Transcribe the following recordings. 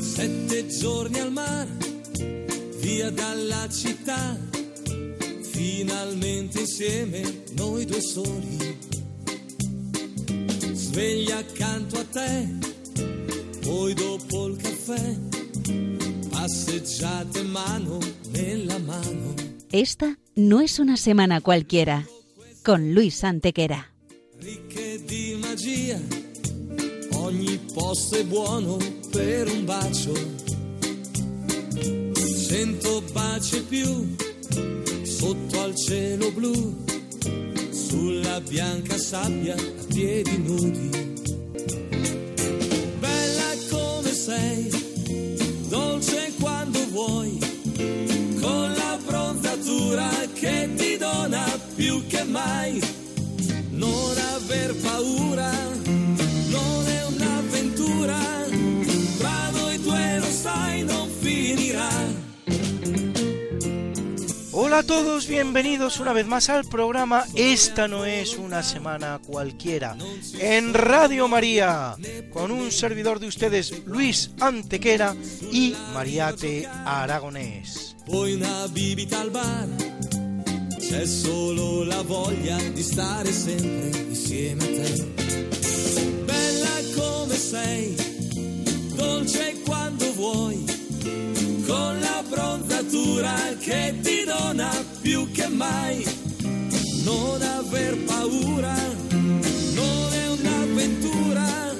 Sette giorni al mare, via dalla città, finalmente insieme noi due soli. Sveglia accanto a te, poi dopo il caffè, passeggiate mano nella mano. Esta no es una semana cualquiera, con Luis Antequera. Ricche di magia, ogni posto è buono per un bacio. Cento baci più, sotto al cielo blu, sulla bianca sabbia a piedi nudi. Bella come sei, dolce quando vuoi, con la bronzatura che ti dona più che mai. Non aver paura, Hola a todos, bienvenidos una vez más al programa Esta no es una semana cualquiera en Radio María con un servidor de ustedes Luis Antequera y Mariate Aragonés. Solo la voglia di stare sempre. Bella come sei, dolce quando vuoi, con la bronzatura che ti dona più che mai. Non aver paura, non è un'avventura,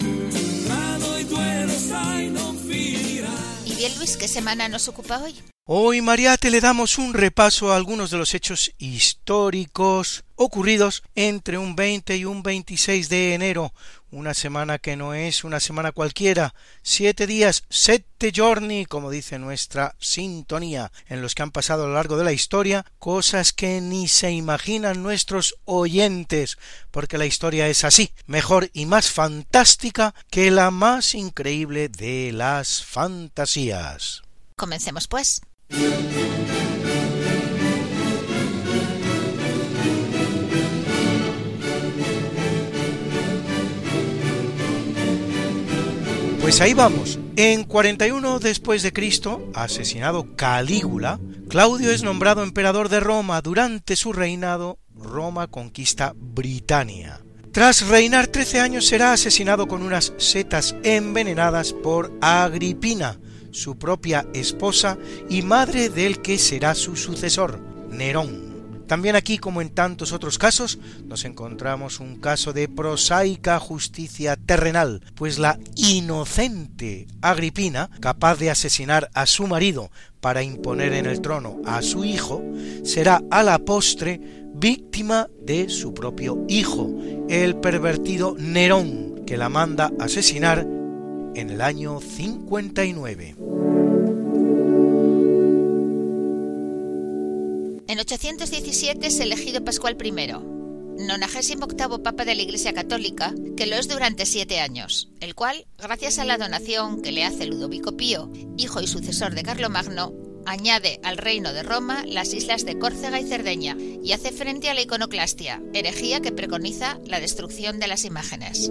tra noi due lo sai non finirà. Y bien, Luis, ¿qué semana nos ocupa hoy? Hoy, Mariate, le damos un repaso a algunos de los hechos históricos ocurridos entre un 20 y un 26 de enero, una semana que no es una semana cualquiera, siete días, sette giorni, como dice nuestra sintonía, en los que han pasado a lo largo de la historia cosas que ni se imaginan nuestros oyentes, porque la historia es así, mejor y más fantástica que la más increíble de las fantasías. Comencemos pues. Pues ahí vamos. En 41 después de Cristo, asesinado Calígula, Claudio es nombrado emperador de Roma. Durante su reinado, Roma conquista Britania. Tras reinar 13 años será asesinado con unas setas envenenadas por Agripina, su propia esposa y madre del que será su sucesor, Nerón. También aquí, como en tantos otros casos, nos encontramos un caso de prosaica justicia terrenal, pues la inocente Agripina, capaz de asesinar a su marido para imponer en el trono a su hijo, será a la postre víctima de su propio hijo, el pervertido Nerón, que la manda asesinar en el año 59. En 817 es elegido Pascual I, 98 Papa de la Iglesia Católica, que lo es durante siete años, el cual, gracias a la donación que le hace Ludovico Pío, hijo y sucesor de Carlomagno, añade al reino de Roma las islas de Córcega y Cerdeña y hace frente a la iconoclastia, herejía que preconiza la destrucción de las imágenes.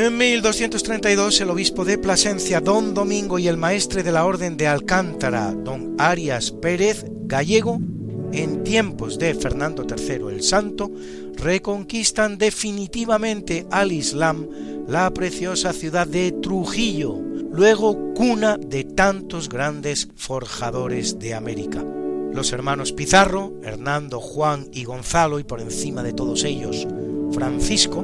En 1232 el obispo de Plasencia, don Domingo, y el maestre de la Orden de Alcántara, don Arias Pérez Gallego, en tiempos de Fernando III el Santo, reconquistan definitivamente al Islam la preciosa ciudad de Trujillo, luego cuna de tantos grandes forjadores de América. Los hermanos Pizarro, Hernando, Juan y Gonzalo, y por encima de todos ellos, Francisco,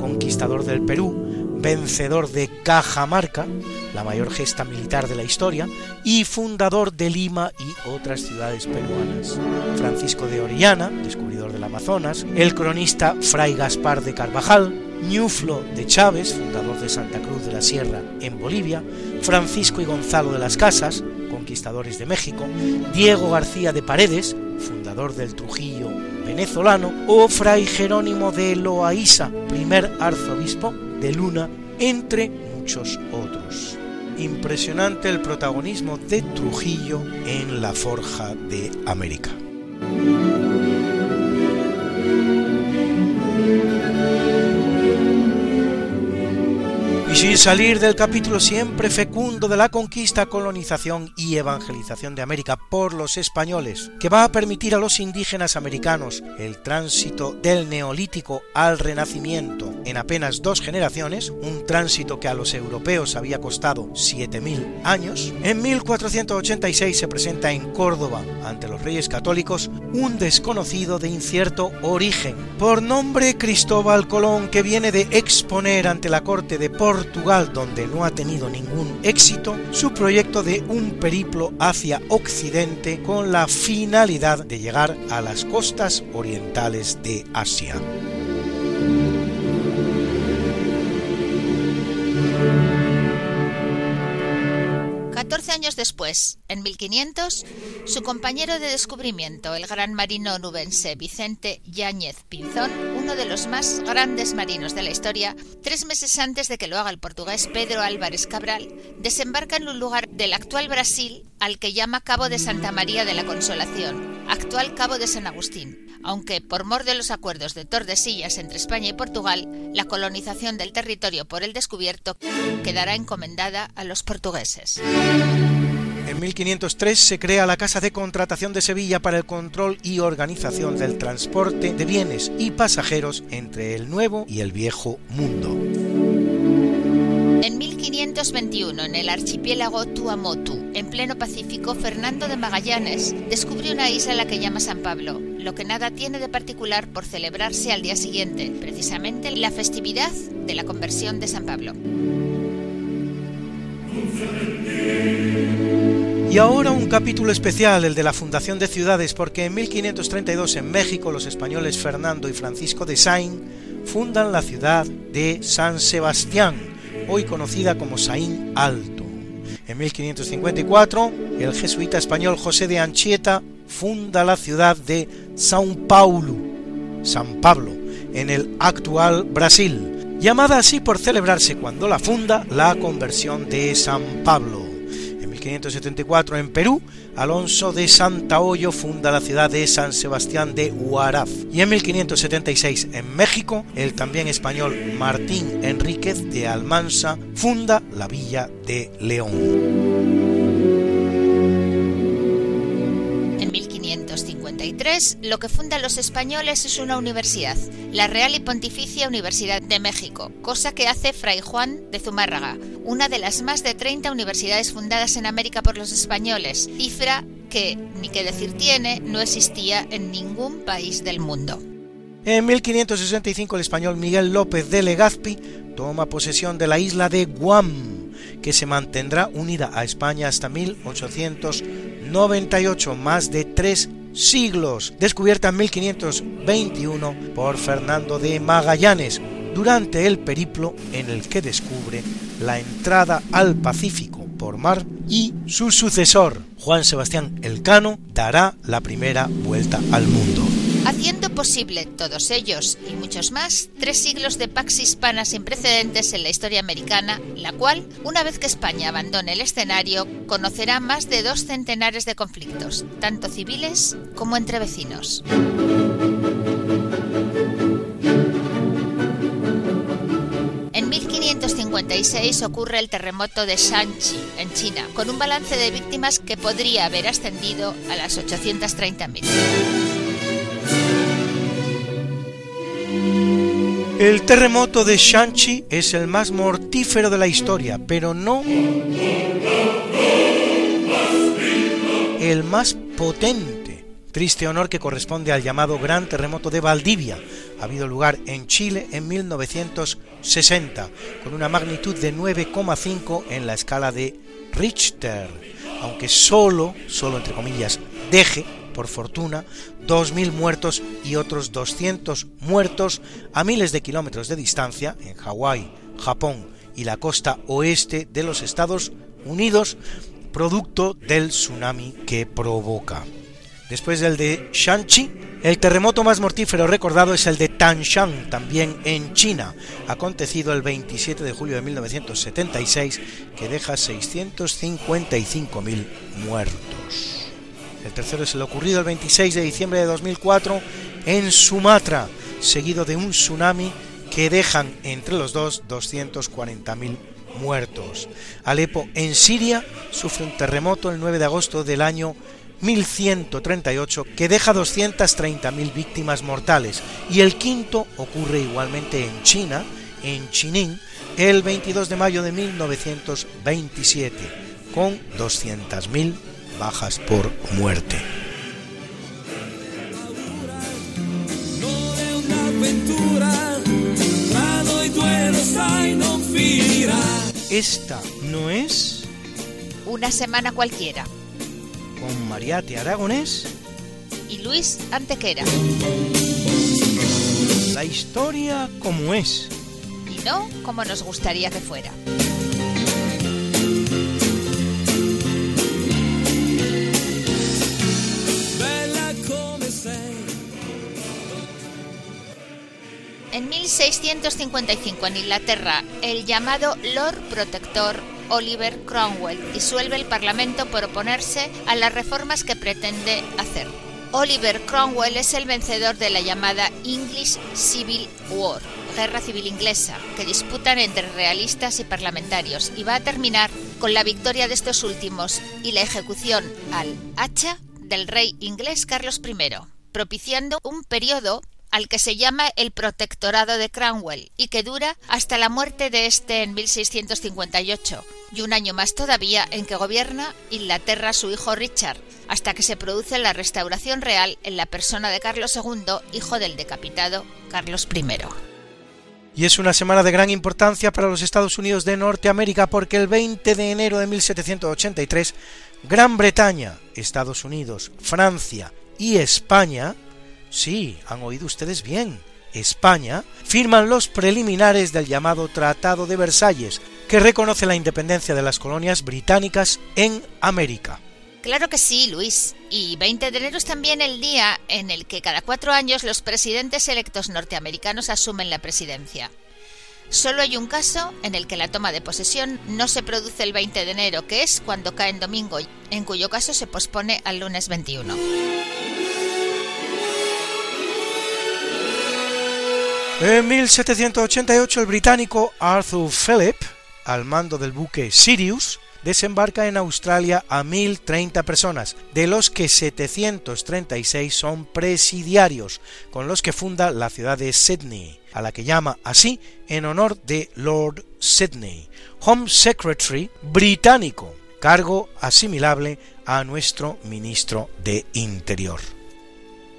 conquistador del Perú, vencedor de Cajamarca, la mayor gesta militar de la historia, y fundador de Lima y otras ciudades peruanas. Francisco de Orellana, descubridor del Amazonas, el cronista Fray Gaspar de Carvajal, Ñuflo de Chávez, fundador de Santa Cruz de la Sierra en Bolivia, Francisco y Gonzalo de las Casas, conquistadores de México, Diego García de Paredes, fundador del Trujillo venezolano, o Fray Jerónimo de Loaiza, primer arzobispo de Luna, entre muchos otros. Impresionante el protagonismo de Trujillo en la forja de América. Sin salir del capítulo siempre fecundo de la conquista, colonización y evangelización de América por los españoles, que va a permitir a los indígenas americanos el tránsito del neolítico al renacimiento en apenas dos generaciones, un tránsito que a los europeos había costado 7.000 años, en 1486 se presenta en Córdoba, ante los reyes católicos, un desconocido de incierto origen, por nombre Cristóbal Colón, que viene de exponer ante la corte de Donde no ha tenido ningún éxito, su proyecto de un periplo hacia Occidente con la finalidad de llegar a las costas orientales de Asia. 14 años después, en 1500, su compañero de descubrimiento, el gran marino nubense Vicente Yáñez Pinzón, uno de los más grandes marinos de la historia, tres meses antes de que lo haga el portugués Pedro Álvarez Cabral, desembarca en un lugar del actual Brasil al que llama Cabo de Santa María de la Consolación, actual Cabo de San Agustín aunque por mor de los acuerdos de Tordesillas entre España y Portugal, la colonización del territorio por el descubierto quedará encomendada a los portugueses. En 1503 se crea la Casa de Contratación de Sevilla para el control y organización del transporte de bienes y pasajeros entre el Nuevo y el Viejo Mundo. En 1521, en el archipiélago Tuamotu, en pleno Pacífico, Fernando de Magallanes descubrió una isla a la que llama San Pablo, lo que nada tiene de particular por celebrarse al día siguiente, precisamente la festividad de la conversión de San Pablo. Y ahora un capítulo especial, el de la fundación de ciudades, porque en 1532 en México los españoles Fernando y Francisco de Sain fundan la ciudad de San Sebastián, hoy conocida como Saín Alto. En 1554, el jesuita español José de Anchieta funda la ciudad de São Paulo, San Pablo, en el actual Brasil, llamada así por celebrarse cuando la funda la conversión de San Pablo. En 1574 en Perú, Alonso de Santaollo funda la ciudad de San Sebastián de Huaraz. Y en 1576 en México, el también español Martín Enríquez de Almansa funda la villa de León. 1553, lo que fundan los españoles es una universidad, la Real y Pontificia Universidad de México, cosa que hace Fray Juan de Zumárraga, una de las más de 30 universidades fundadas en América por los españoles, cifra que, ni que decir tiene, no existía en ningún país del mundo. En 1565 el español Miguel López de Legazpi toma posesión de la isla de Guam, que se mantendrá unida a España hasta 1898, más de tres siglos, descubierta en 1521 por Fernando de Magallanes durante el periplo en el que descubre la entrada al Pacífico por mar y su sucesor, Juan Sebastián Elcano, dará la primera vuelta al mundo haciendo posible todos ellos y muchos más tres siglos de pax hispana sin precedentes en la historia americana, la cual, una vez que España abandone el escenario, conocerá más de dos centenares de conflictos, tanto civiles como entre vecinos. En 1556 ocurre el terremoto de Shanxi, en China, con un balance de víctimas que podría haber ascendido a las 830.000. El terremoto de Shanxi es el más mortífero de la historia, pero no el más potente. Triste honor que corresponde al llamado Gran Terremoto de Valdivia, ha habido lugar en Chile en 1960, con una magnitud de 9,5 en la escala de Richter, aunque solo, solo entre comillas, deje por fortuna, 2.000 muertos y otros 200 muertos a miles de kilómetros de distancia en Hawái, Japón y la costa oeste de los Estados Unidos, producto del tsunami que provoca. Después del de Shanxi, el terremoto más mortífero recordado es el de Tanshan, también en China, acontecido el 27 de julio de 1976, que deja 655.000 muertos. El tercero es el ocurrido el 26 de diciembre de 2004 en Sumatra, seguido de un tsunami que dejan entre los dos 240.000 muertos. Alepo, en Siria, sufre un terremoto el 9 de agosto del año 1138 que deja 230.000 víctimas mortales y el quinto ocurre igualmente en China, en Chinín, el 22 de mayo de 1927, con 200.000 bajas por muerte. Esta no es una semana cualquiera. Con Mariate Aragonés y Luis Antequera. La historia como es. Y no como nos gustaría que fuera. 1655 en Inglaterra, el llamado Lord Protector Oliver Cromwell disuelve el Parlamento por oponerse a las reformas que pretende hacer. Oliver Cromwell es el vencedor de la llamada English Civil War, guerra civil inglesa, que disputan entre realistas y parlamentarios, y va a terminar con la victoria de estos últimos y la ejecución al hacha del rey inglés Carlos I, propiciando un periodo al que se llama el Protectorado de Cromwell y que dura hasta la muerte de este en 1658 y un año más todavía en que gobierna Inglaterra su hijo Richard, hasta que se produce la restauración real en la persona de Carlos II, hijo del decapitado Carlos I. Y es una semana de gran importancia para los Estados Unidos de Norteamérica porque el 20 de enero de 1783 Gran Bretaña, Estados Unidos, Francia y España Sí, han oído ustedes bien. España firman los preliminares del llamado Tratado de Versalles, que reconoce la independencia de las colonias británicas en América. Claro que sí, Luis. Y 20 de enero es también el día en el que cada cuatro años los presidentes electos norteamericanos asumen la presidencia. Solo hay un caso en el que la toma de posesión no se produce el 20 de enero, que es cuando cae en domingo, en cuyo caso se pospone al lunes 21. En 1788 el británico Arthur Phillip, al mando del buque Sirius, desembarca en Australia a 1.030 personas, de los que 736 son presidiarios, con los que funda la ciudad de Sydney, a la que llama así en honor de Lord Sydney, Home Secretary británico, cargo asimilable a nuestro ministro de Interior.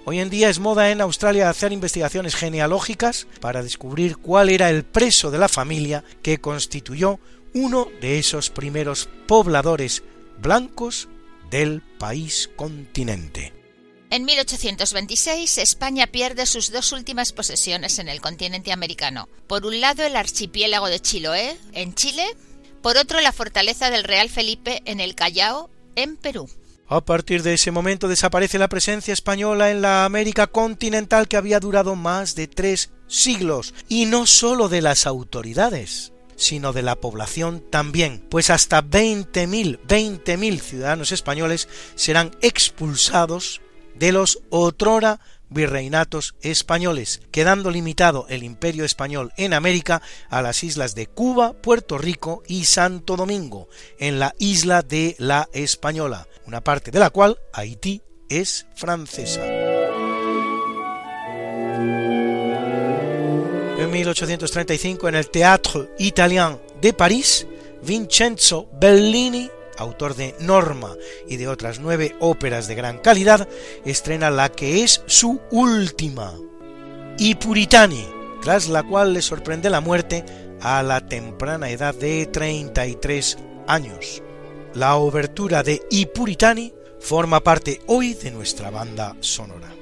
Hoy en día es moda en Australia hacer investigaciones genealógicas para descubrir cuál era el preso de la familia que constituyó uno de esos primeros pobladores blancos del país continente. En 1826, España pierde sus dos últimas posesiones en el continente americano. Por un lado, el archipiélago de Chiloé, en Chile, por otro, la fortaleza del Real Felipe en el Callao, en Perú. A partir de ese momento desaparece la presencia española en la América continental que había durado más de tres siglos, y no sólo de las autoridades, sino de la población también, pues hasta 20.000, 20.000 ciudadanos españoles serán expulsados de los otrora virreinatos españoles, quedando limitado el imperio español en América a las islas de Cuba, Puerto Rico y Santo Domingo, en la isla de la Española, una parte de la cual, Haití, es francesa. En 1835, en el Théâtre Italien de París, Vincenzo Bellini autor de Norma y de otras nueve óperas de gran calidad, estrena la que es su última, I Puritani, tras la cual le sorprende la muerte a la temprana edad de 33 años. La obertura de I Puritani forma parte hoy de nuestra banda sonora.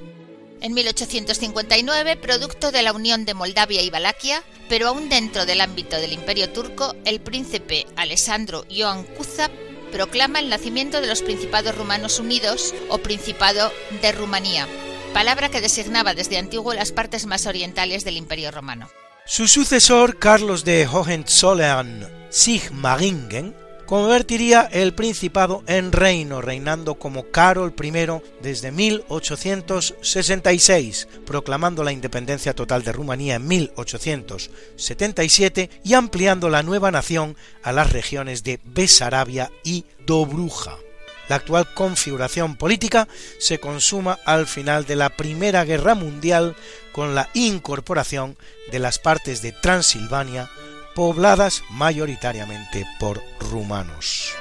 En 1859, producto de la unión de Moldavia y Valaquia, pero aún dentro del ámbito del Imperio turco, el príncipe Alessandro Ioan Kuza proclama el nacimiento de los Principados Rumanos Unidos o Principado de Rumanía, palabra que designaba desde antiguo las partes más orientales del Imperio Romano. Su sucesor, Carlos de Hohenzollern-Sigmaringen, convertiría el principado en reino, reinando como Carol I desde 1866, proclamando la independencia total de Rumanía en 1877 y ampliando la nueva nación a las regiones de Besarabia y Dobruja. La actual configuración política se consuma al final de la Primera Guerra Mundial con la incorporación de las partes de Transilvania pobladas mayoritariamente por rumanos.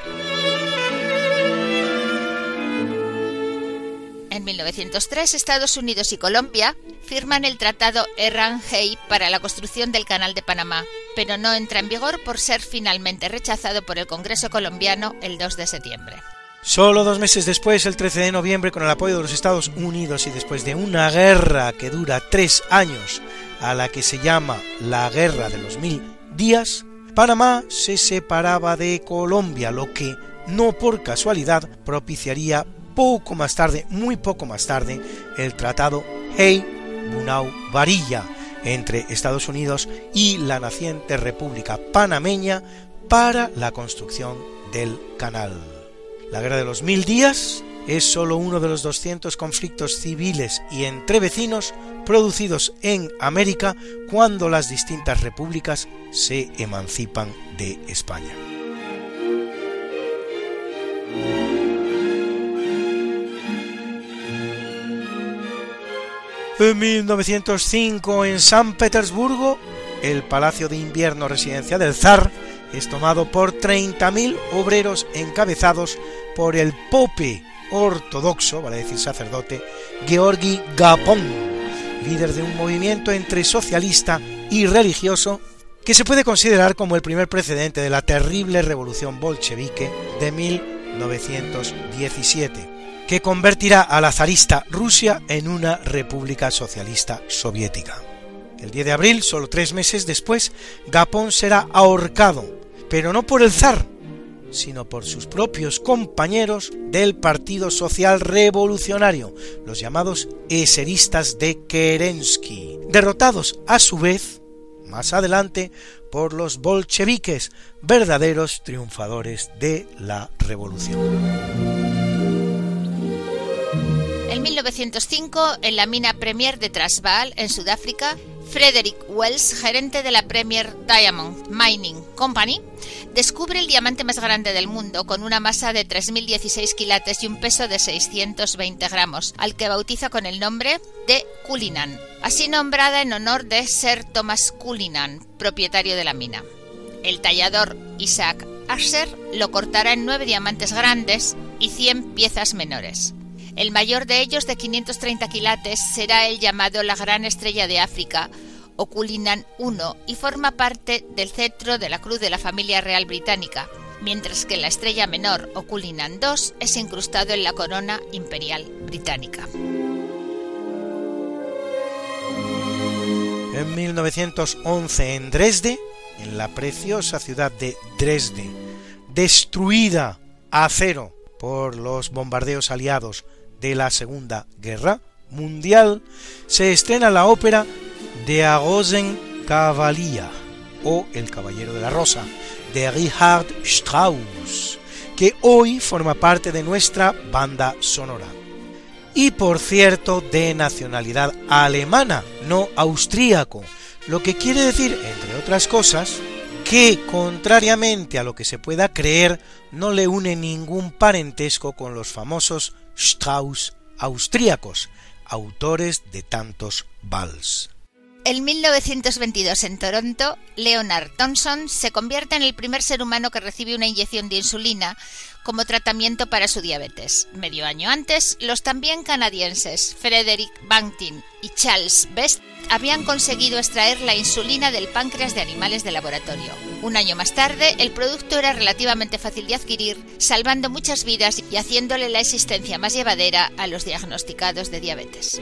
En 1903, Estados Unidos y Colombia firman el Tratado Errán-Hay para la construcción del Canal de Panamá, pero no entra en vigor por ser finalmente rechazado por el Congreso colombiano el 2 de septiembre. Solo dos meses después, el 13 de noviembre, con el apoyo de los Estados Unidos y después de una guerra que dura tres años, a la que se llama la Guerra de los Mil días, Panamá se separaba de Colombia, lo que, no por casualidad, propiciaría poco más tarde, muy poco más tarde, el Tratado Hey-Bunau-Varilla entre Estados Unidos y la naciente República Panameña para la construcción del canal. La Guerra de los Mil Días es solo uno de los 200 conflictos civiles y entre vecinos producidos en América cuando las distintas repúblicas se emancipan de España. En 1905, en San Petersburgo, el Palacio de Invierno Residencia del Zar es tomado por 30.000 obreros encabezados por el pope ortodoxo, vale decir sacerdote, Georgi Gapon, líder de un movimiento entre socialista y religioso que se puede considerar como el primer precedente de la terrible revolución bolchevique de 1917, que convertirá a la zarista Rusia en una república socialista soviética. El 10 de abril, solo tres meses después, Gapón será ahorcado, pero no por el zar, sino por sus propios compañeros del Partido Social Revolucionario, los llamados eseristas de Kerensky, derrotados a su vez, más adelante, por los bolcheviques, verdaderos triunfadores de la revolución. En 1905, en la mina Premier de Transvaal, en Sudáfrica, Frederick Wells, gerente de la Premier Diamond Mining Company, descubre el diamante más grande del mundo con una masa de 3.016 quilates y un peso de 620 gramos, al que bautiza con el nombre de Cullinan, así nombrada en honor de Sir Thomas Cullinan, propietario de la mina. El tallador Isaac Asher lo cortará en nueve diamantes grandes y 100 piezas menores. El mayor de ellos, de 530 quilates, será el llamado la Gran Estrella de África, o I, y forma parte del cetro de la Cruz de la Familia Real Británica, mientras que la estrella menor, o II, es incrustado en la corona imperial británica. En 1911, en Dresde, en la preciosa ciudad de Dresde, destruida a cero por los bombardeos aliados de la Segunda Guerra Mundial, se estrena la ópera De Rosen Cavalier o El Caballero de la Rosa de Richard Strauss, que hoy forma parte de nuestra banda sonora. Y por cierto, de nacionalidad alemana, no austríaco, lo que quiere decir, entre otras cosas, que, contrariamente a lo que se pueda creer, no le une ningún parentesco con los famosos Strauss austríacos, autores de tantos vals. En 1922 en Toronto, Leonard Thompson se convierte en el primer ser humano que recibe una inyección de insulina como tratamiento para su diabetes. Medio año antes, los también canadienses Frederick Banting y Charles Best habían conseguido extraer la insulina del páncreas de animales de laboratorio. Un año más tarde, el producto era relativamente fácil de adquirir, salvando muchas vidas y haciéndole la existencia más llevadera a los diagnosticados de diabetes.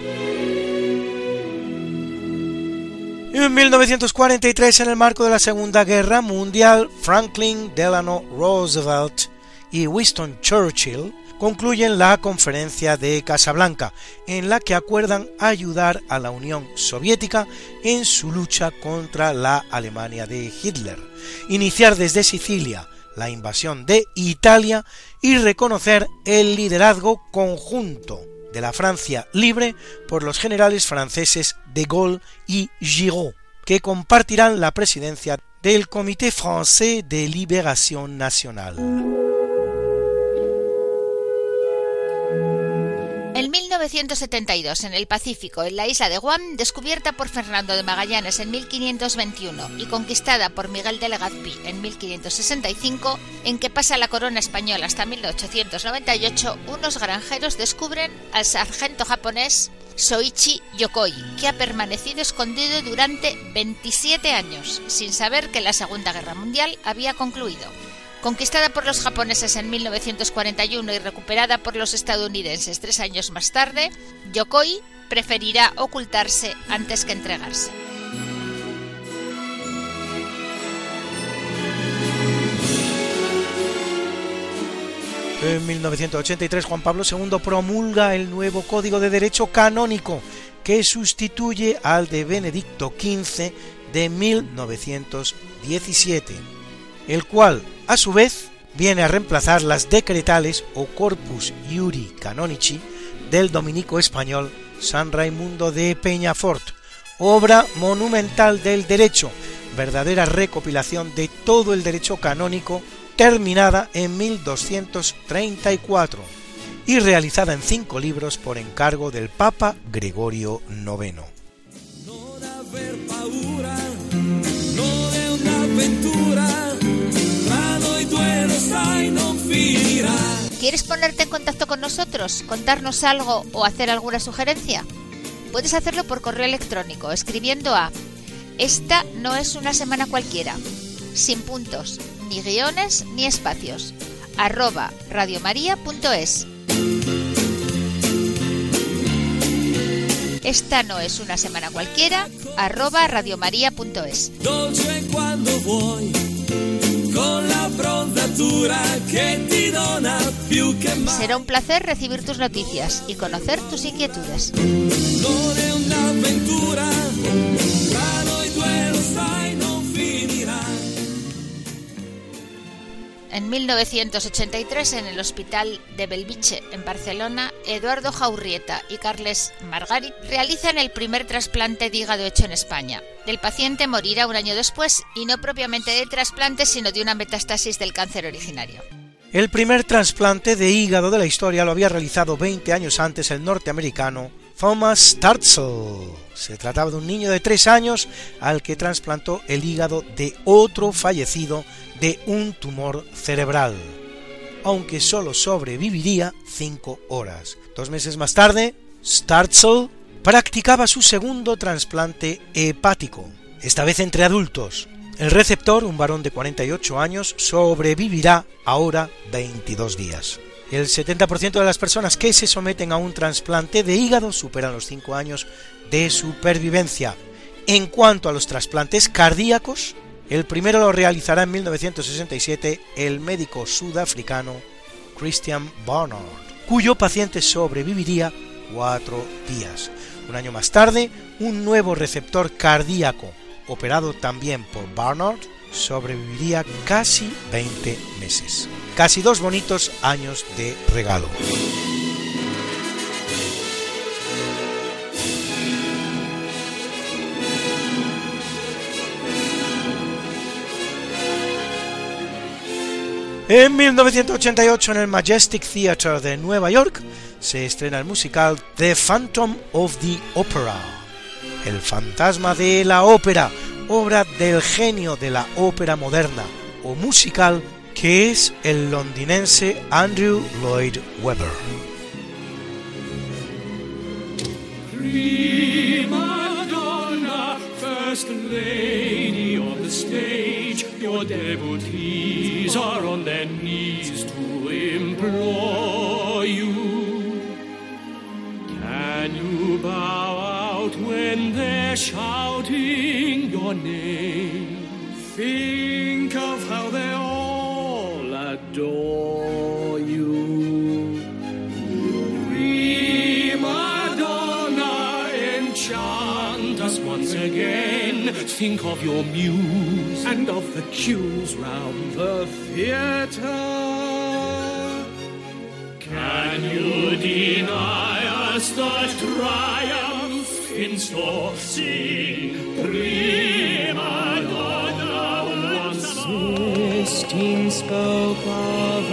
En 1943, en el marco de la Segunda Guerra Mundial, Franklin Delano Roosevelt y Winston Churchill concluyen la conferencia de Casablanca, en la que acuerdan ayudar a la Unión Soviética en su lucha contra la Alemania de Hitler, iniciar desde Sicilia la invasión de Italia y reconocer el liderazgo conjunto de la Francia libre por los generales franceses de Gaulle y Giraud, que compartirán la presidencia del Comité Français de Libération Nationale. 1972, en el Pacífico, en la isla de Guam, descubierta por Fernando de Magallanes en 1521 y conquistada por Miguel de Legazpi en 1565, en que pasa la corona española hasta 1898, unos granjeros descubren al sargento japonés Soichi Yokoi, que ha permanecido escondido durante 27 años, sin saber que la Segunda Guerra Mundial había concluido. Conquistada por los japoneses en 1941 y recuperada por los estadounidenses tres años más tarde, Yokoi preferirá ocultarse antes que entregarse. En 1983 Juan Pablo II promulga el nuevo Código de Derecho Canónico que sustituye al de Benedicto XV de 1917, el cual a su vez, viene a reemplazar las decretales o Corpus Iuri Canonici del dominico español San Raimundo de Peñafort, obra monumental del derecho, verdadera recopilación de todo el derecho canónico terminada en 1234 y realizada en cinco libros por encargo del Papa Gregorio IX. ¿Quieres ponerte en contacto con nosotros, contarnos algo o hacer alguna sugerencia? Puedes hacerlo por correo electrónico escribiendo a Esta no es una semana cualquiera, sin puntos, ni guiones ni espacios, arroba radiomaria.es. Esta no es una semana cualquiera, arroba radiomaria.es. Será un placer recibir tus noticias y conocer tus inquietudes. En 1983, en el Hospital de Belviche, en Barcelona, Eduardo Jaurrieta y Carles Margarit realizan el primer trasplante de hígado hecho en España. El paciente morirá un año después y no propiamente de trasplante, sino de una metástasis del cáncer originario. El primer trasplante de hígado de la historia lo había realizado 20 años antes el norteamericano Thomas Tarzel. Se trataba de un niño de 3 años al que trasplantó el hígado de otro fallecido de un tumor cerebral, aunque solo sobreviviría 5 horas. Dos meses más tarde, Startzel practicaba su segundo trasplante hepático, esta vez entre adultos. El receptor, un varón de 48 años, sobrevivirá ahora 22 días. El 70% de las personas que se someten a un trasplante de hígado superan los 5 años de supervivencia. En cuanto a los trasplantes cardíacos, el primero lo realizará en 1967 el médico sudafricano Christian Barnard, cuyo paciente sobreviviría cuatro días. Un año más tarde, un nuevo receptor cardíaco, operado también por Barnard, sobreviviría casi 20 meses. Casi dos bonitos años de regalo. En 1988 en el Majestic Theatre de Nueva York se estrena el musical The Phantom of the Opera, El fantasma de la ópera, obra del genio de la ópera moderna o musical que es el londinense Andrew Lloyd Webber. first lady on the stage, your devotees are on their knees to implore you. Can you bow out when they're shouting your name? Think of how they all adore you. Prima donna, enchant us once again. think of your muse and of the queues round the theatre. Can you deny the triumph in store? Sing prima donna once. Sistine spoke of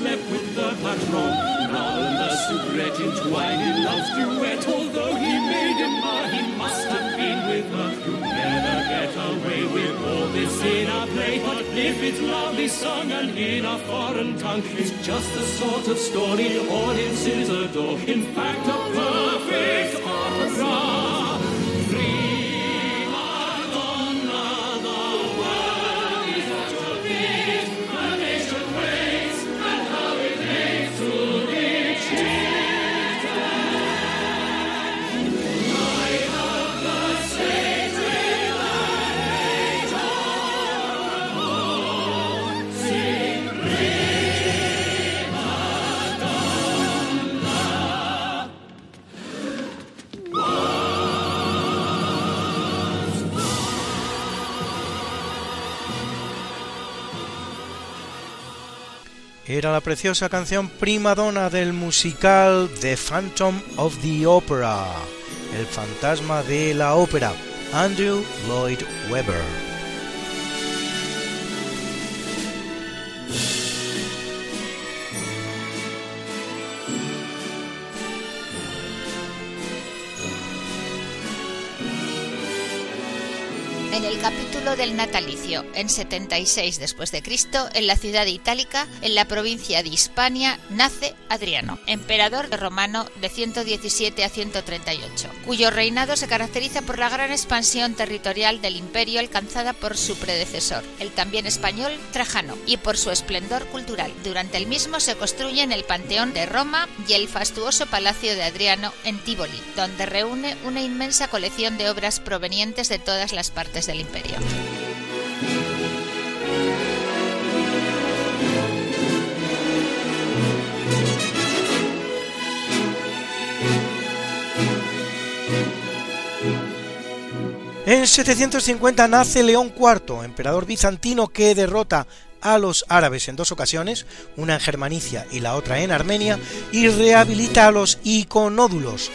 slept with the patron. Now the soubrette entwined in love's duet, although he made him mar, he must have been with her. You never get away with all this in a play, but if it's loudly sung and in a foreign tongue, it's just the sort of story audiences adore. In fact, a perfect Era la preciosa canción prima donna del musical The Phantom of the Opera, el fantasma de la ópera, Andrew Lloyd Webber. Natalicio, en 76 después de en la ciudad itálica, en la provincia de Hispania, nace Adriano, emperador romano de 117 a 138, cuyo reinado se caracteriza por la gran expansión territorial del imperio alcanzada por su predecesor, el también español Trajano, y por su esplendor cultural. Durante el mismo se construyen el Panteón de Roma y el fastuoso Palacio de Adriano en Tívoli, donde reúne una inmensa colección de obras provenientes de todas las partes del imperio. En 750 nace León IV, emperador bizantino que derrota a los árabes en dos ocasiones, una en Germanicia y la otra en Armenia, y rehabilita a los iconódulos,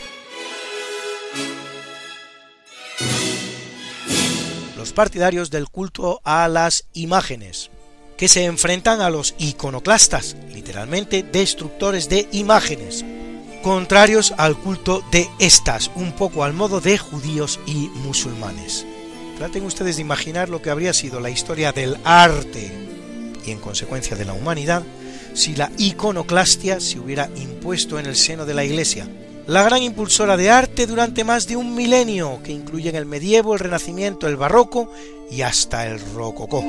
los partidarios del culto a las imágenes, que se enfrentan a los iconoclastas, literalmente destructores de imágenes, contrarios al culto de estas, un poco al modo de judíos y musulmanes. Traten ustedes de imaginar lo que habría sido la historia del arte y en consecuencia de la humanidad si la iconoclastia se hubiera impuesto en el seno de la Iglesia, la gran impulsora de arte durante más de un milenio, que incluyen el medievo, el renacimiento, el barroco y hasta el rococó.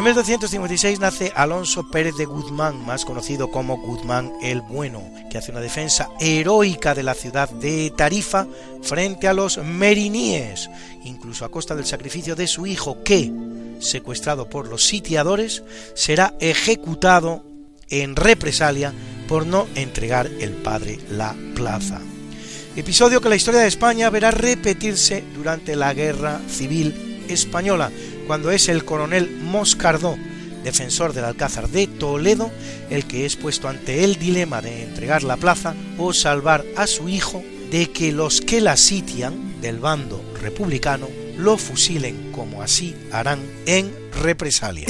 En 1256 nace Alonso Pérez de Guzmán, más conocido como Guzmán el Bueno, que hace una defensa heroica de la ciudad de Tarifa frente a los meriníes, incluso a costa del sacrificio de su hijo que, secuestrado por los sitiadores, será ejecutado en represalia por no entregar el padre la plaza. Episodio que la historia de España verá repetirse durante la Guerra Civil Española, cuando es el coronel Moscardó, defensor del Alcázar de Toledo, el que es puesto ante el dilema de entregar la plaza o salvar a su hijo de que los que la sitian del bando republicano lo fusilen como así harán en represalia.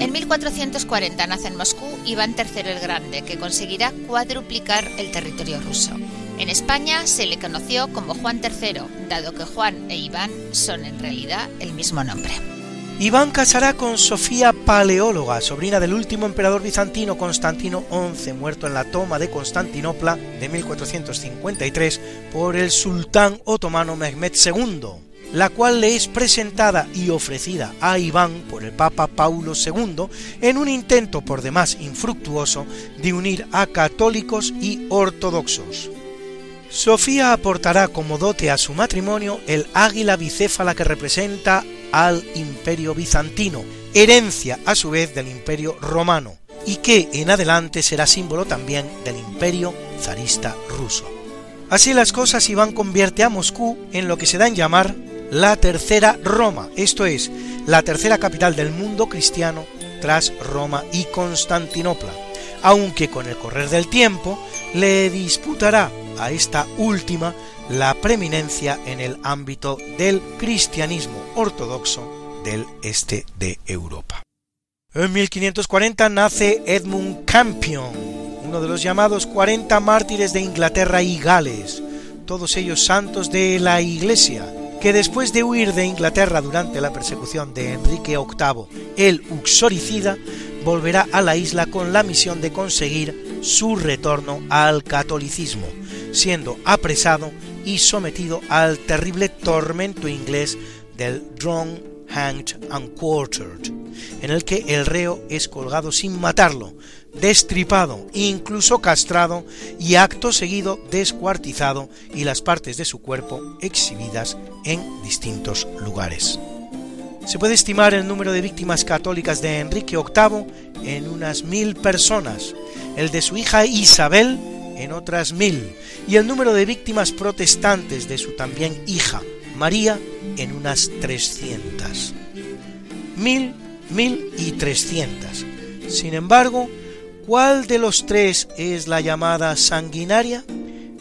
En 1440 nace en Moscú Iván III el Grande, que conseguirá cuadruplicar el territorio ruso. En España se le conoció como Juan III, dado que Juan e Iván son en realidad el mismo nombre. Iván casará con Sofía Paleóloga, sobrina del último emperador bizantino Constantino XI, muerto en la toma de Constantinopla de 1453 por el sultán otomano Mehmed II, la cual le es presentada y ofrecida a Iván por el Papa Paulo II en un intento por demás infructuoso de unir a católicos y ortodoxos. Sofía aportará como dote a su matrimonio el águila bicéfala que representa al imperio bizantino, herencia a su vez del imperio romano, y que en adelante será símbolo también del imperio zarista ruso. Así las cosas, Iván convierte a Moscú en lo que se da en llamar la tercera Roma, esto es, la tercera capital del mundo cristiano tras Roma y Constantinopla, aunque con el correr del tiempo le disputará a esta última la preeminencia en el ámbito del cristianismo ortodoxo del este de Europa. En 1540 nace Edmund Campion, uno de los llamados 40 mártires de Inglaterra y Gales, todos ellos santos de la Iglesia, que después de huir de Inglaterra durante la persecución de Enrique VIII, el uxoricida, volverá a la isla con la misión de conseguir su retorno al catolicismo, siendo apresado y sometido al terrible tormento inglés del Drawn, Hanged and Quartered, en el que el reo es colgado sin matarlo, destripado, incluso castrado y acto seguido descuartizado y las partes de su cuerpo exhibidas en distintos lugares. Se puede estimar el número de víctimas católicas de Enrique VIII en unas mil personas, el de su hija Isabel en otras mil, y el número de víctimas protestantes de su también hija María en unas trescientas. Mil, mil y trescientas. Sin embargo, ¿cuál de los tres es la llamada sanguinaria?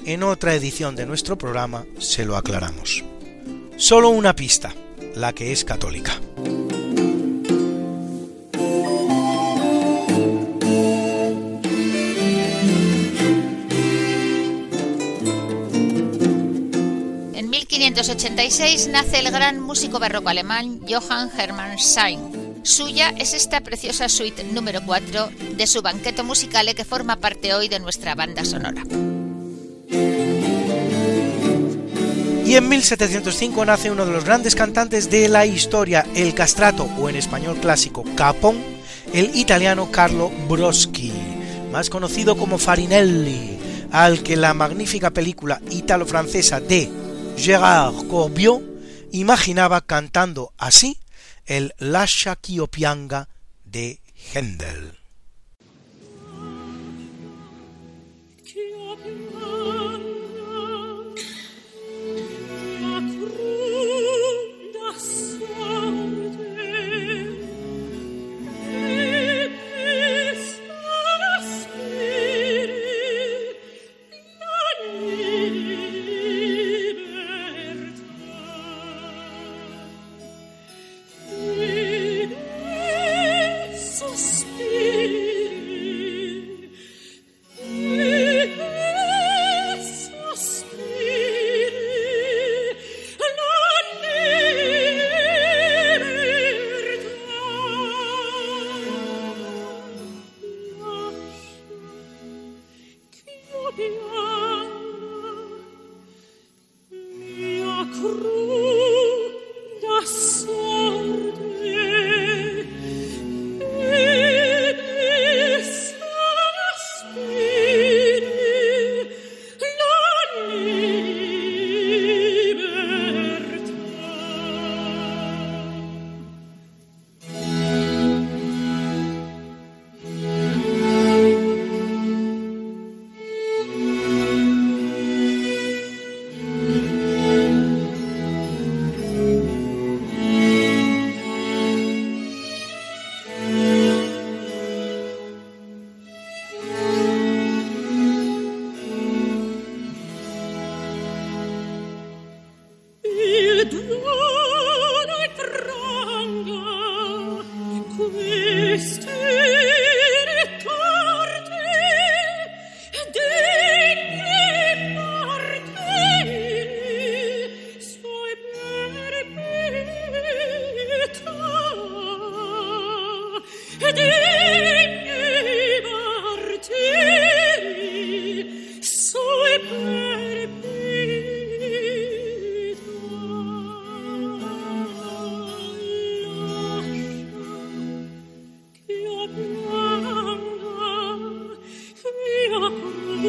En otra edición de nuestro programa se lo aclaramos. Solo una pista, la que es católica. En 1586 nace el gran músico barroco alemán Johann Hermann Sein. Suya es esta preciosa suite número 4 de su banqueto musicale que forma parte hoy de nuestra banda sonora. Y en 1705 nace uno de los grandes cantantes de la historia, el castrato o en español clásico capón, el italiano Carlo Broschi, más conocido como Farinelli, al que la magnífica película italo-francesa de Gérard Corbiot imaginaba cantando así el Lascia ch'io pianga de Händel.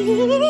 Oh,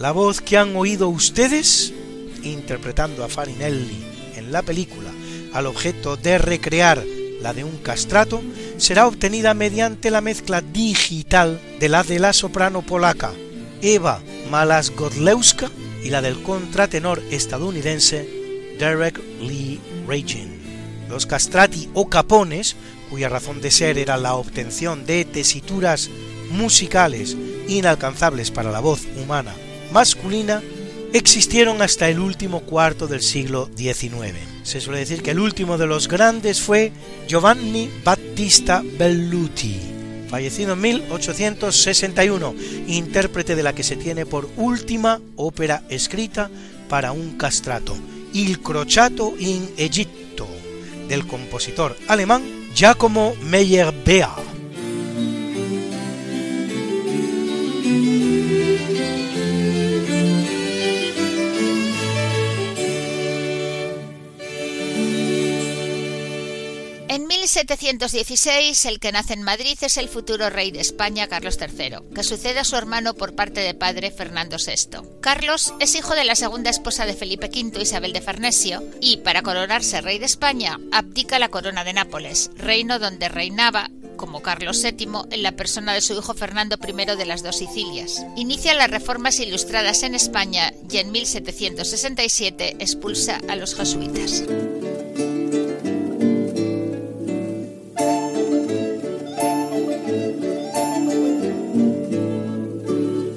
La voz que han oído ustedes interpretando a Farinelli en la película al objeto de recrear la de un castrato será obtenida mediante la mezcla digital de la de la soprano polaca Eva Malasgodlewska y la del contratenor estadounidense Derek Lee Ragin. Los castrati o capones, cuya razón de ser era la obtención de tesituras musicales inalcanzables para la voz humana masculina existieron hasta el último cuarto del siglo XIX. Se suele decir que el último de los grandes fue Giovanni Battista Belluti, fallecido en 1861, intérprete de la que se tiene por última ópera escrita para un castrato, Il Crociato in Egitto, del compositor alemán Giacomo Meyerbeer. 1716, el que nace en Madrid es el futuro rey de España, Carlos III, que sucede a su hermano por parte de padre, Fernando VI. Carlos es hijo de la segunda esposa de Felipe V, Isabel de Farnesio, y, para coronarse rey de España, abdica la corona de Nápoles, reino donde reinaba como Carlos VII en la persona de su hijo Fernando I de las dos Sicilias. Inicia las reformas ilustradas en España y en 1767 expulsa a los jesuitas.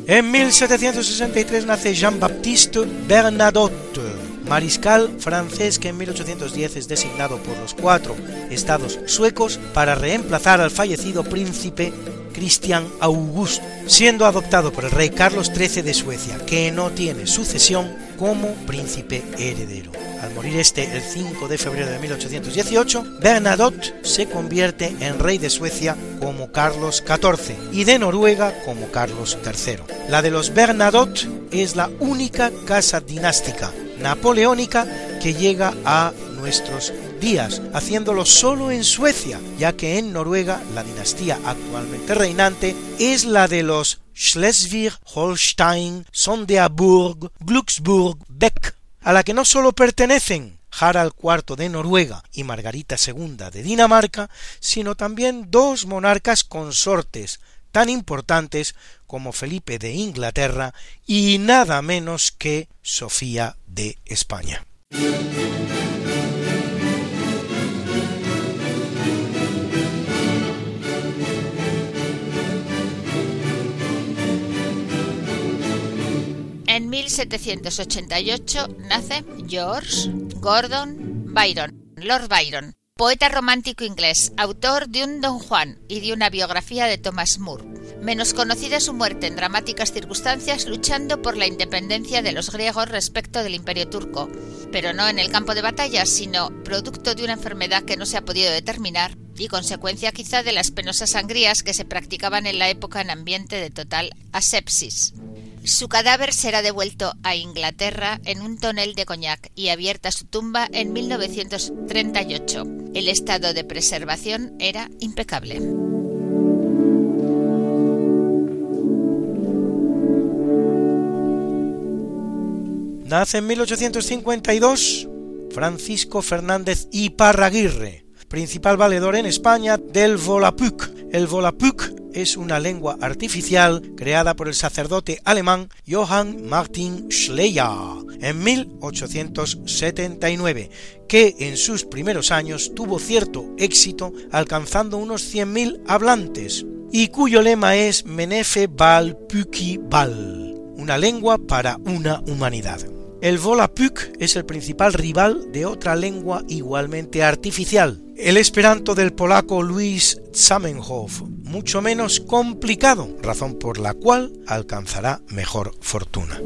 En 1763 nace Jean-Baptiste Bernadotte, mariscal francés que en 1810 es designado por los cuatro estados suecos para reemplazar al fallecido príncipe Christian August, siendo adoptado por el rey Carlos XIII de Suecia, que no tiene sucesión como príncipe heredero. Al morir este el 5 de febrero de 1818, Bernadotte se convierte en rey de Suecia como Carlos XIV y de Noruega como Carlos III. La de los Bernadotte es la única casa dinástica napoleónica que llega a nuestros días, haciéndolo solo en Suecia, ya que en Noruega la dinastía actualmente reinante es la de los Schleswig, Holstein, Sonderburg, Glücksburg, Beck, a la que no solo pertenecen Harald IV de Noruega y Margarita II de Dinamarca, sino también dos monarcas consortes tan importantes como Felipe de Inglaterra y nada menos que Sofía de España. 1788 nace George Gordon Byron, Lord Byron, poeta romántico inglés, autor de un Don Juan y de una biografía de Thomas Moore. Menos conocida su muerte en dramáticas circunstancias luchando por la independencia de los griegos respecto del imperio turco, pero no en el campo de batalla, sino producto de una enfermedad que no se ha podido determinar y consecuencia quizá de las penosas sangrías que se practicaban en la época en ambiente de total asepsis. Su cadáver será devuelto a Inglaterra en un tonel de coñac y abierta su tumba en 1938. El estado de preservación era impecable. Nace en 1852 Francisco Fernández Iparraguirre, principal valedor en España del Volapük. El Volapük es una lengua artificial creada por el sacerdote alemán Johann Martin Schleyer en 1879, que en sus primeros años tuvo cierto éxito alcanzando unos 100.000 hablantes, y cuyo lema es Menefe Bal Püki Bal, una lengua para una humanidad. El Volapük es el principal rival de otra lengua igualmente artificial, el esperanto del polaco Luis Zamenhof, mucho menos complicado, razón por la cual alcanzará mejor fortuna.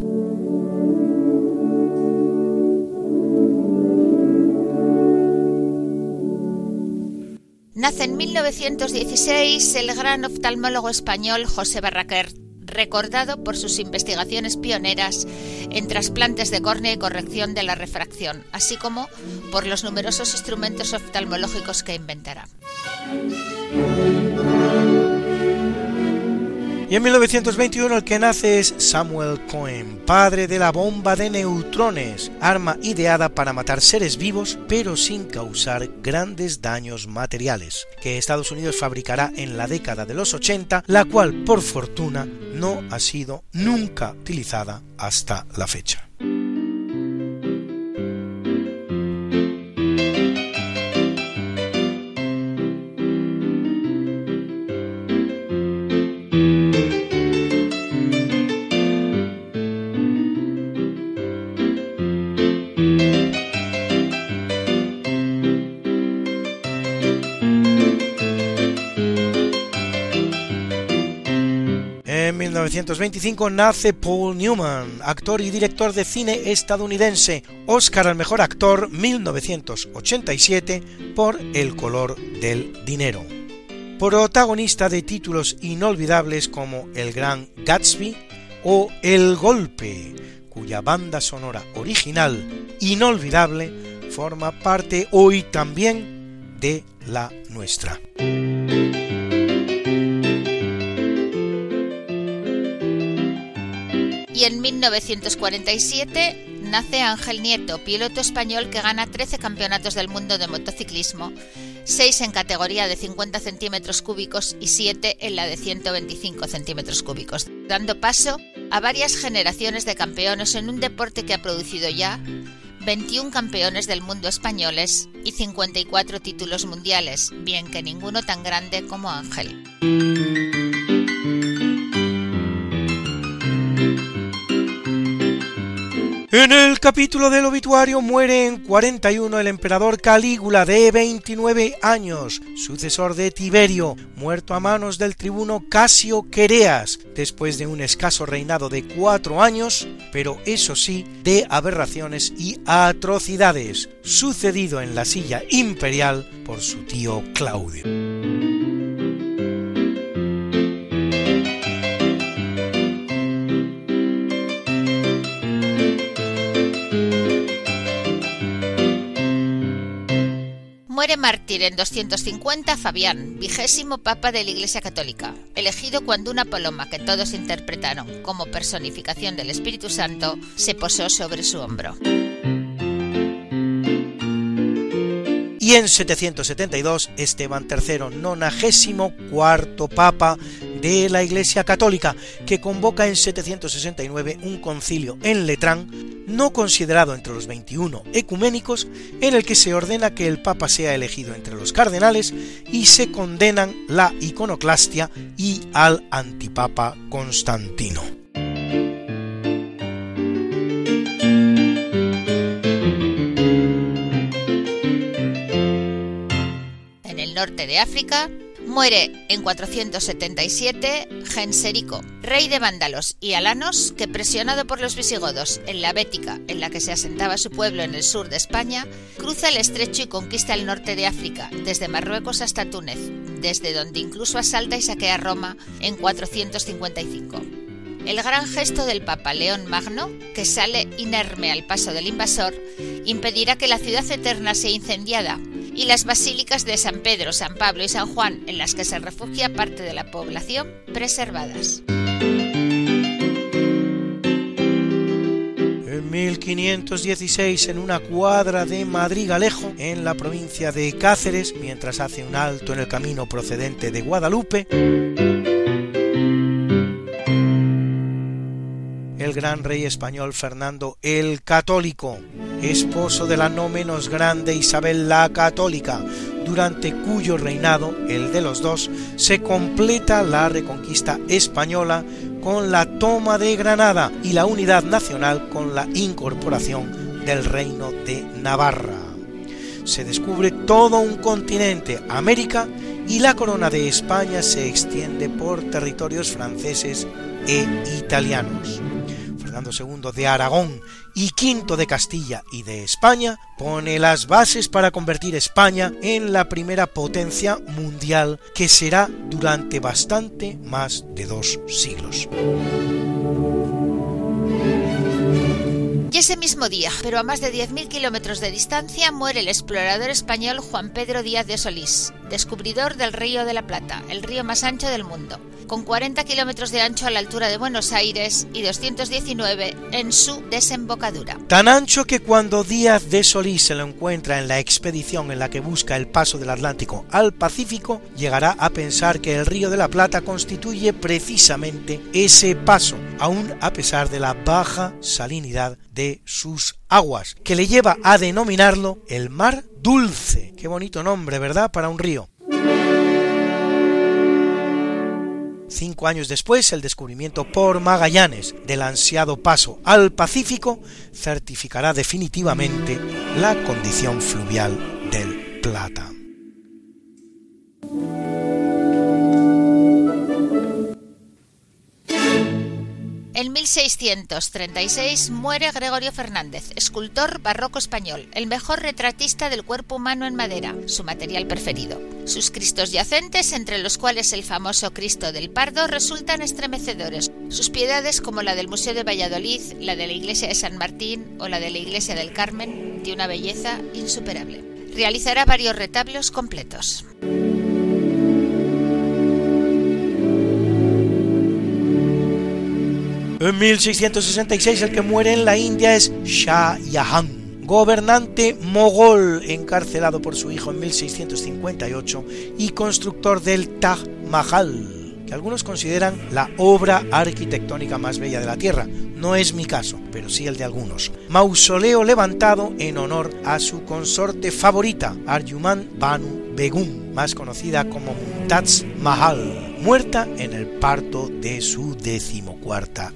Nace en 1916 el gran oftalmólogo español José Barraquer, recordado por sus investigaciones pioneras en trasplantes de córnea y corrección de la refracción, así como por los numerosos instrumentos oftalmológicos que inventará. Y en 1921 el que nace es Samuel Cohen, padre de la bomba de neutrones, arma ideada para matar seres vivos pero sin causar grandes daños materiales, que Estados Unidos fabricará en la década de los 80, la cual por fortuna no ha sido nunca utilizada hasta la fecha. 1925 nace Paul Newman, actor y director de cine estadounidense, Oscar al mejor actor 1987 por El color del dinero. Protagonista de títulos inolvidables como El Gran Gatsby o El Golpe, cuya banda sonora original inolvidable forma parte hoy también de la nuestra. 1947 nace Ángel Nieto, piloto español que gana 13 campeonatos del mundo de motociclismo, 6 en categoría de 50 centímetros cúbicos y 7 en la de 125 centímetros cúbicos, dando paso a varias generaciones de campeones en un deporte que ha producido ya 21 campeones del mundo españoles y 54 títulos mundiales, bien que ninguno tan grande como Ángel. En el capítulo del obituario muere en 41 el emperador Calígula de 29 años, sucesor de Tiberio, muerto a manos del tribuno Casio Quereas, después de un escaso reinado de cuatro años, pero eso sí, de aberraciones y atrocidades, sucedido en la silla imperial por su tío Claudio. Muere mártir en 250 Fabián, vigésimo papa de la Iglesia Católica, elegido cuando una paloma que todos interpretaron como personificación del Espíritu Santo se posó sobre su hombro. y en 772 Esteban III, nonagésimo cuarto papa de la Iglesia Católica, que convoca en 769 un concilio en Letrán, no considerado entre los 21 ecuménicos, en el que se ordena que el Papa sea elegido entre los cardenales y se condenan la iconoclastia y al antipapa Constantino. En el norte de África, muere en 477 Genserico, rey de vándalos y alanos que presionado por los visigodos en la Bética, en la que se asentaba su pueblo en el sur de España, cruza el estrecho y conquista el norte de África, desde Marruecos hasta Túnez, desde donde incluso asalta y saquea Roma en 455. El gran gesto del Papa León Magno, que sale inerme al paso del invasor, impedirá que la ciudad eterna sea incendiada y las basílicas de San Pedro, San Pablo y San Juan, en las que se refugia parte de la población, preservadas. En 1516, en una cuadra de Madrigalejo, en la provincia de Cáceres, mientras hace un alto en el camino procedente de Guadalupe, el gran rey español Fernando el Católico, esposo de la no menos grande Isabel la Católica, durante cuyo reinado, el de los dos, se completa la reconquista española con la toma de Granada y la unidad nacional con la incorporación del reino de Navarra. Se descubre todo un continente, América, y la corona de España se extiende por territorios franceses e italianos. Fernando II de Aragón y V de Castilla y de España pone las bases para convertir España en la primera potencia mundial que será durante bastante más de dos siglos. Y ese mismo día, pero a más de 10.000 kilómetros de distancia, muere el explorador español Juan Pedro Díaz de Solís, descubridor del Río de la Plata, el río más ancho del mundo, con 40 kilómetros de ancho a la altura de Buenos Aires y 219 en su desembocadura. Tan ancho que cuando Díaz de Solís se lo encuentra en la expedición en la que busca el paso del Atlántico al Pacífico, llegará a pensar que el Río de la Plata constituye precisamente ese paso, aun a pesar de la baja salinidad de sus aguas, que le lleva a denominarlo el Mar Dulce. Qué bonito nombre, ¿verdad?, para un río. Cinco años después, el descubrimiento por Magallanes del ansiado paso al Pacífico certificará definitivamente la condición fluvial del Plata. En 1636 muere Gregorio Fernández, escultor barroco español, el mejor retratista del cuerpo humano en madera, su material preferido. Sus cristos yacentes, entre los cuales el famoso Cristo del Pardo, resultan estremecedores. Sus piedades, como la del Museo de Valladolid, la de la Iglesia de San Martín o la de la Iglesia del Carmen, de una belleza insuperable. Realizará varios retablos completos. En 1666 el que muere en la India es Shah Jahan, gobernante mogol encarcelado por su hijo en 1658 y constructor del Taj Mahal, que algunos consideran la obra arquitectónica más bella de la Tierra. No es mi caso, pero sí el de algunos. Mausoleo levantado en honor a su consorte favorita, Arjuman Banu Begum, más conocida como Mumtaz Mahal, muerta en el parto de su decimocuarta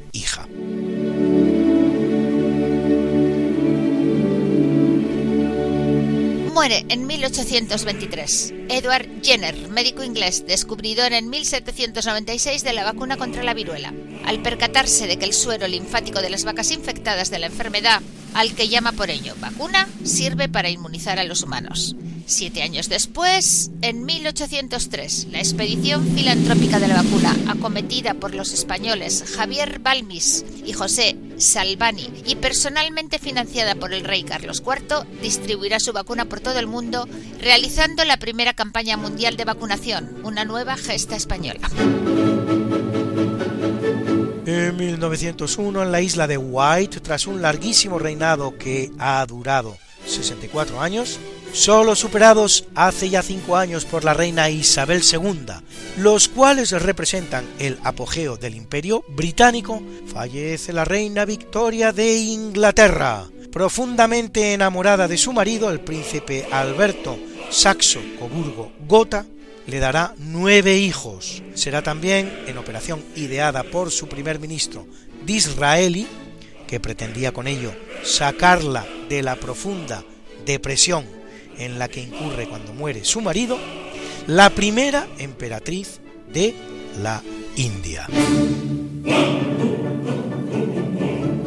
Muere en 1823. Edward Jenner, médico inglés, descubridor en 1796 de la vacuna contra la viruela. Al percatarse de que el suero linfático de las vacas infectadas de la enfermedad, al que llama por ello vacuna, sirve para inmunizar a los humanos. Siete años después, en 1803, la expedición filantrópica de la vacuna, acometida por los españoles Javier Balmis y José Salvani y personalmente financiada por el rey Carlos IV, distribuirá su vacuna por todo el mundo, realizando la primera campaña mundial de vacunación, una nueva gesta española. En 1901, en la isla de White, tras un larguísimo reinado que ha durado 64 años, solo superados hace ya cinco años por la reina Isabel II, los cuales representan el apogeo del imperio británico, fallece la reina Victoria de Inglaterra, profundamente enamorada de su marido, el príncipe Alberto Saxo Coburgo Gotha, le dará nueve hijos. Será también, en operación ideada por su primer ministro Disraeli, que pretendía con ello sacarla de la profunda depresión en la que incurre cuando muere su marido, la primera emperatriz de la India.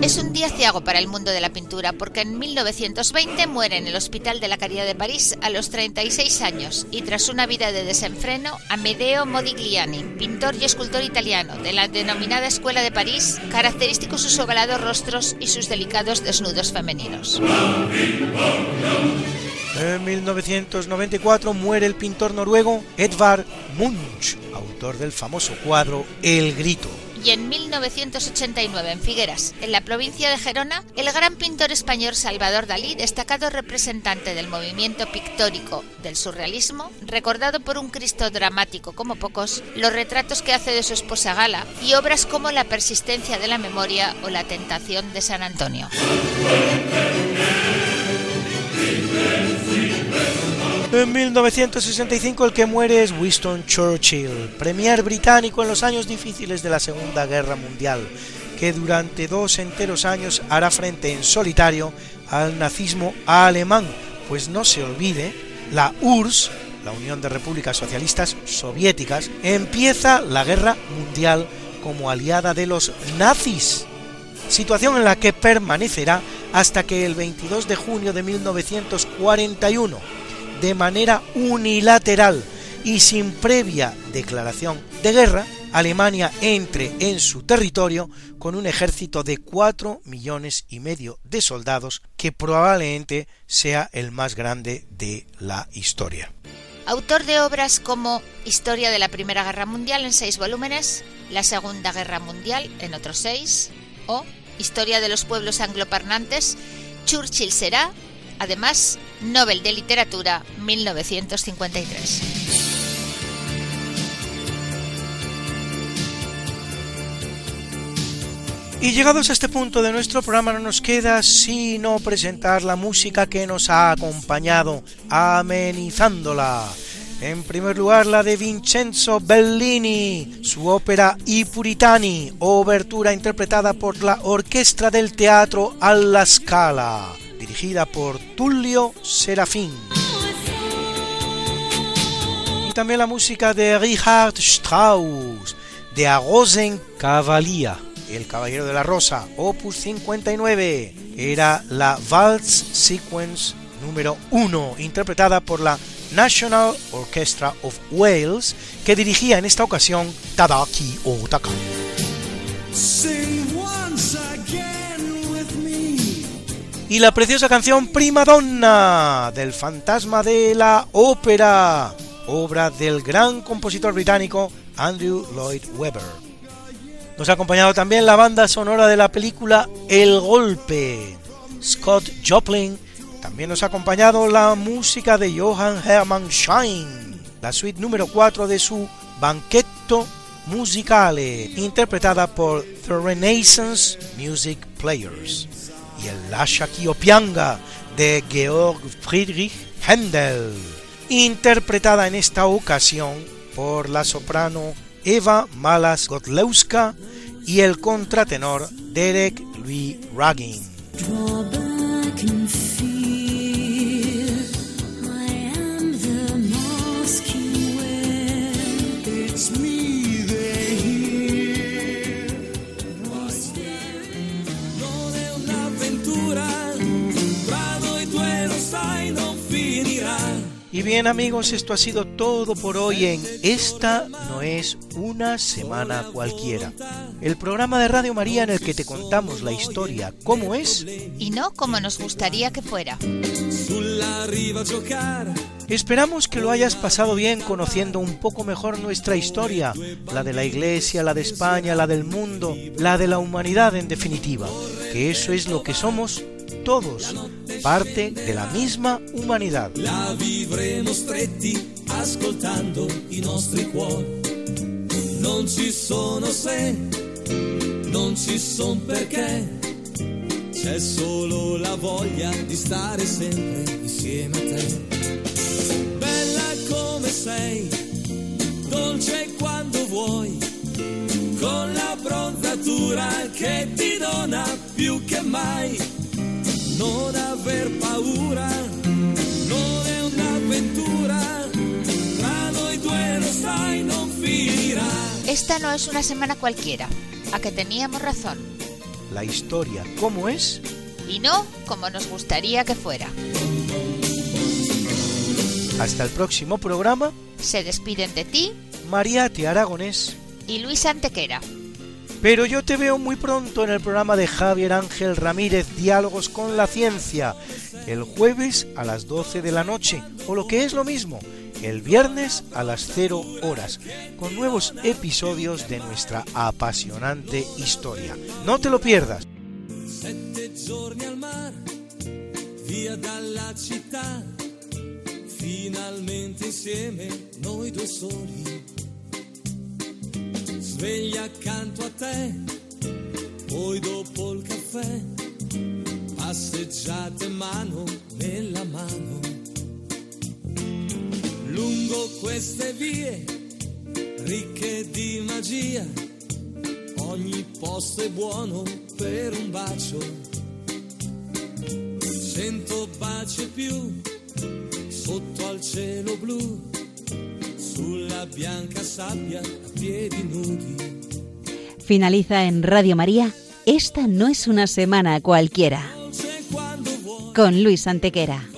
Es un día ciago para el mundo de la pintura porque en 1920 muere en el Hospital de la Caridad de París a los 36 años y tras una vida de desenfreno, Amedeo Modigliani, pintor y escultor italiano de la denominada Escuela de París, característicos sus ovalados rostros y sus delicados desnudos femeninos. En 1994 muere el pintor noruego Edvard Munch, autor del famoso cuadro El Grito y en 1989 en Figueras, en la provincia de Gerona, el gran pintor español Salvador Dalí, destacado representante del movimiento pictórico del surrealismo, recordado por un Cristo dramático como pocos, los retratos que hace de su esposa Gala y obras como La persistencia de la memoria o La tentación de San Antonio. En 1965 el que muere es Winston Churchill, premier británico en los años difíciles de la Segunda Guerra Mundial, que durante dos enteros años hará frente en solitario al nazismo alemán, pues no se olvide, la URSS, la Unión de Repúblicas Socialistas Soviéticas, empieza la Guerra Mundial como aliada de los nazis, situación en la que permanecerá hasta que el 22 de junio de 1941, de manera unilateral y sin previa declaración de guerra, Alemania entre en su territorio con un ejército de 4 millones y medio de soldados que probablemente sea el más grande de la historia. Autor de obras como Historia de la Primera Guerra Mundial en seis volúmenes, La Segunda Guerra Mundial en otros seis, o Historia de los Pueblos Angloparlantes, Churchill será, además, Nobel de Literatura 1953. Y llegados a este punto de nuestro programa no nos queda sino presentar la música que nos ha acompañado, amenizándola. En primer lugar, la de Vincenzo Bellini, su ópera I Puritani, obertura interpretada por la Orquestra del Teatro alla Scala, dirigida por Tullio Serafín. Y también la música de Richard Strauss, de A Rosenkavalier, El Caballero de la Rosa, opus 59. Era la Waltz Sequence número 1, interpretada por la National Orchestra of Wales, que dirigía en esta ocasión Tadaki Otaka. Y la preciosa canción Prima Donna del fantasma de la ópera, obra del gran compositor británico Andrew Lloyd Webber. Nos ha acompañado también la banda sonora de la película El Golpe, Scott Joplin también nos ha acompañado la música de Johann Hermann Schein, la suite número 4 de su Banchetto Musicale, interpretada por The Renaissance Music Players, y el Lascia Pianga de Georg Friedrich Händel, interpretada en esta ocasión por la soprano Eva Malas Godlewska y el contratenor Derek Louis Ragin. Bien amigos, esto ha sido todo por hoy en Esta no es una semana cualquiera. El programa de Radio María en el que te contamos la historia como es y no como nos gustaría que fuera. Esperamos que lo hayas pasado bien conociendo un poco mejor nuestra historia, la de la Iglesia, la de España, la del mundo, la de la humanidad en definitiva, que eso es lo que somos todos, parte de la misma humanidad. La vivremo stretti ascoltando i nostri cuori. Non ci sono se, non ci son perché. C'è solo la voglia di stare sempre insieme a te. Bella come sei, dolce quando vuoi, con la bronzatura che ti dona più che mai non aver paura, non è un'avventura, tra noi due lo sai non finirá. Esta no es una semana cualquiera, a que teníamos razón. La historia, ¿cómo es? Y no como nos gustaría que fuera. Hasta el próximo programa. Se despiden de ti. Mariate Aragonés. Y Luis Antequera. Pero yo te veo muy pronto en el programa de Javier Ángel Ramírez, Diálogos con la Ciencia, el jueves a las 12 de la noche, o lo que es lo mismo, el viernes a las 0 horas, con nuevos episodios de nuestra apasionante historia. No te lo pierdas. Finalmente. Sveglia accanto a te, poi dopo il caffè, passeggiate mano nella mano. Lungo queste vie, ricche di magia, ogni posto è buono per un bacio. Cento baci più sotto al cielo blu, sulla bianca sabbia a piedi nudi. Finaliza en Radio María. Esta no es una semana cualquiera. Con Luis Antequera.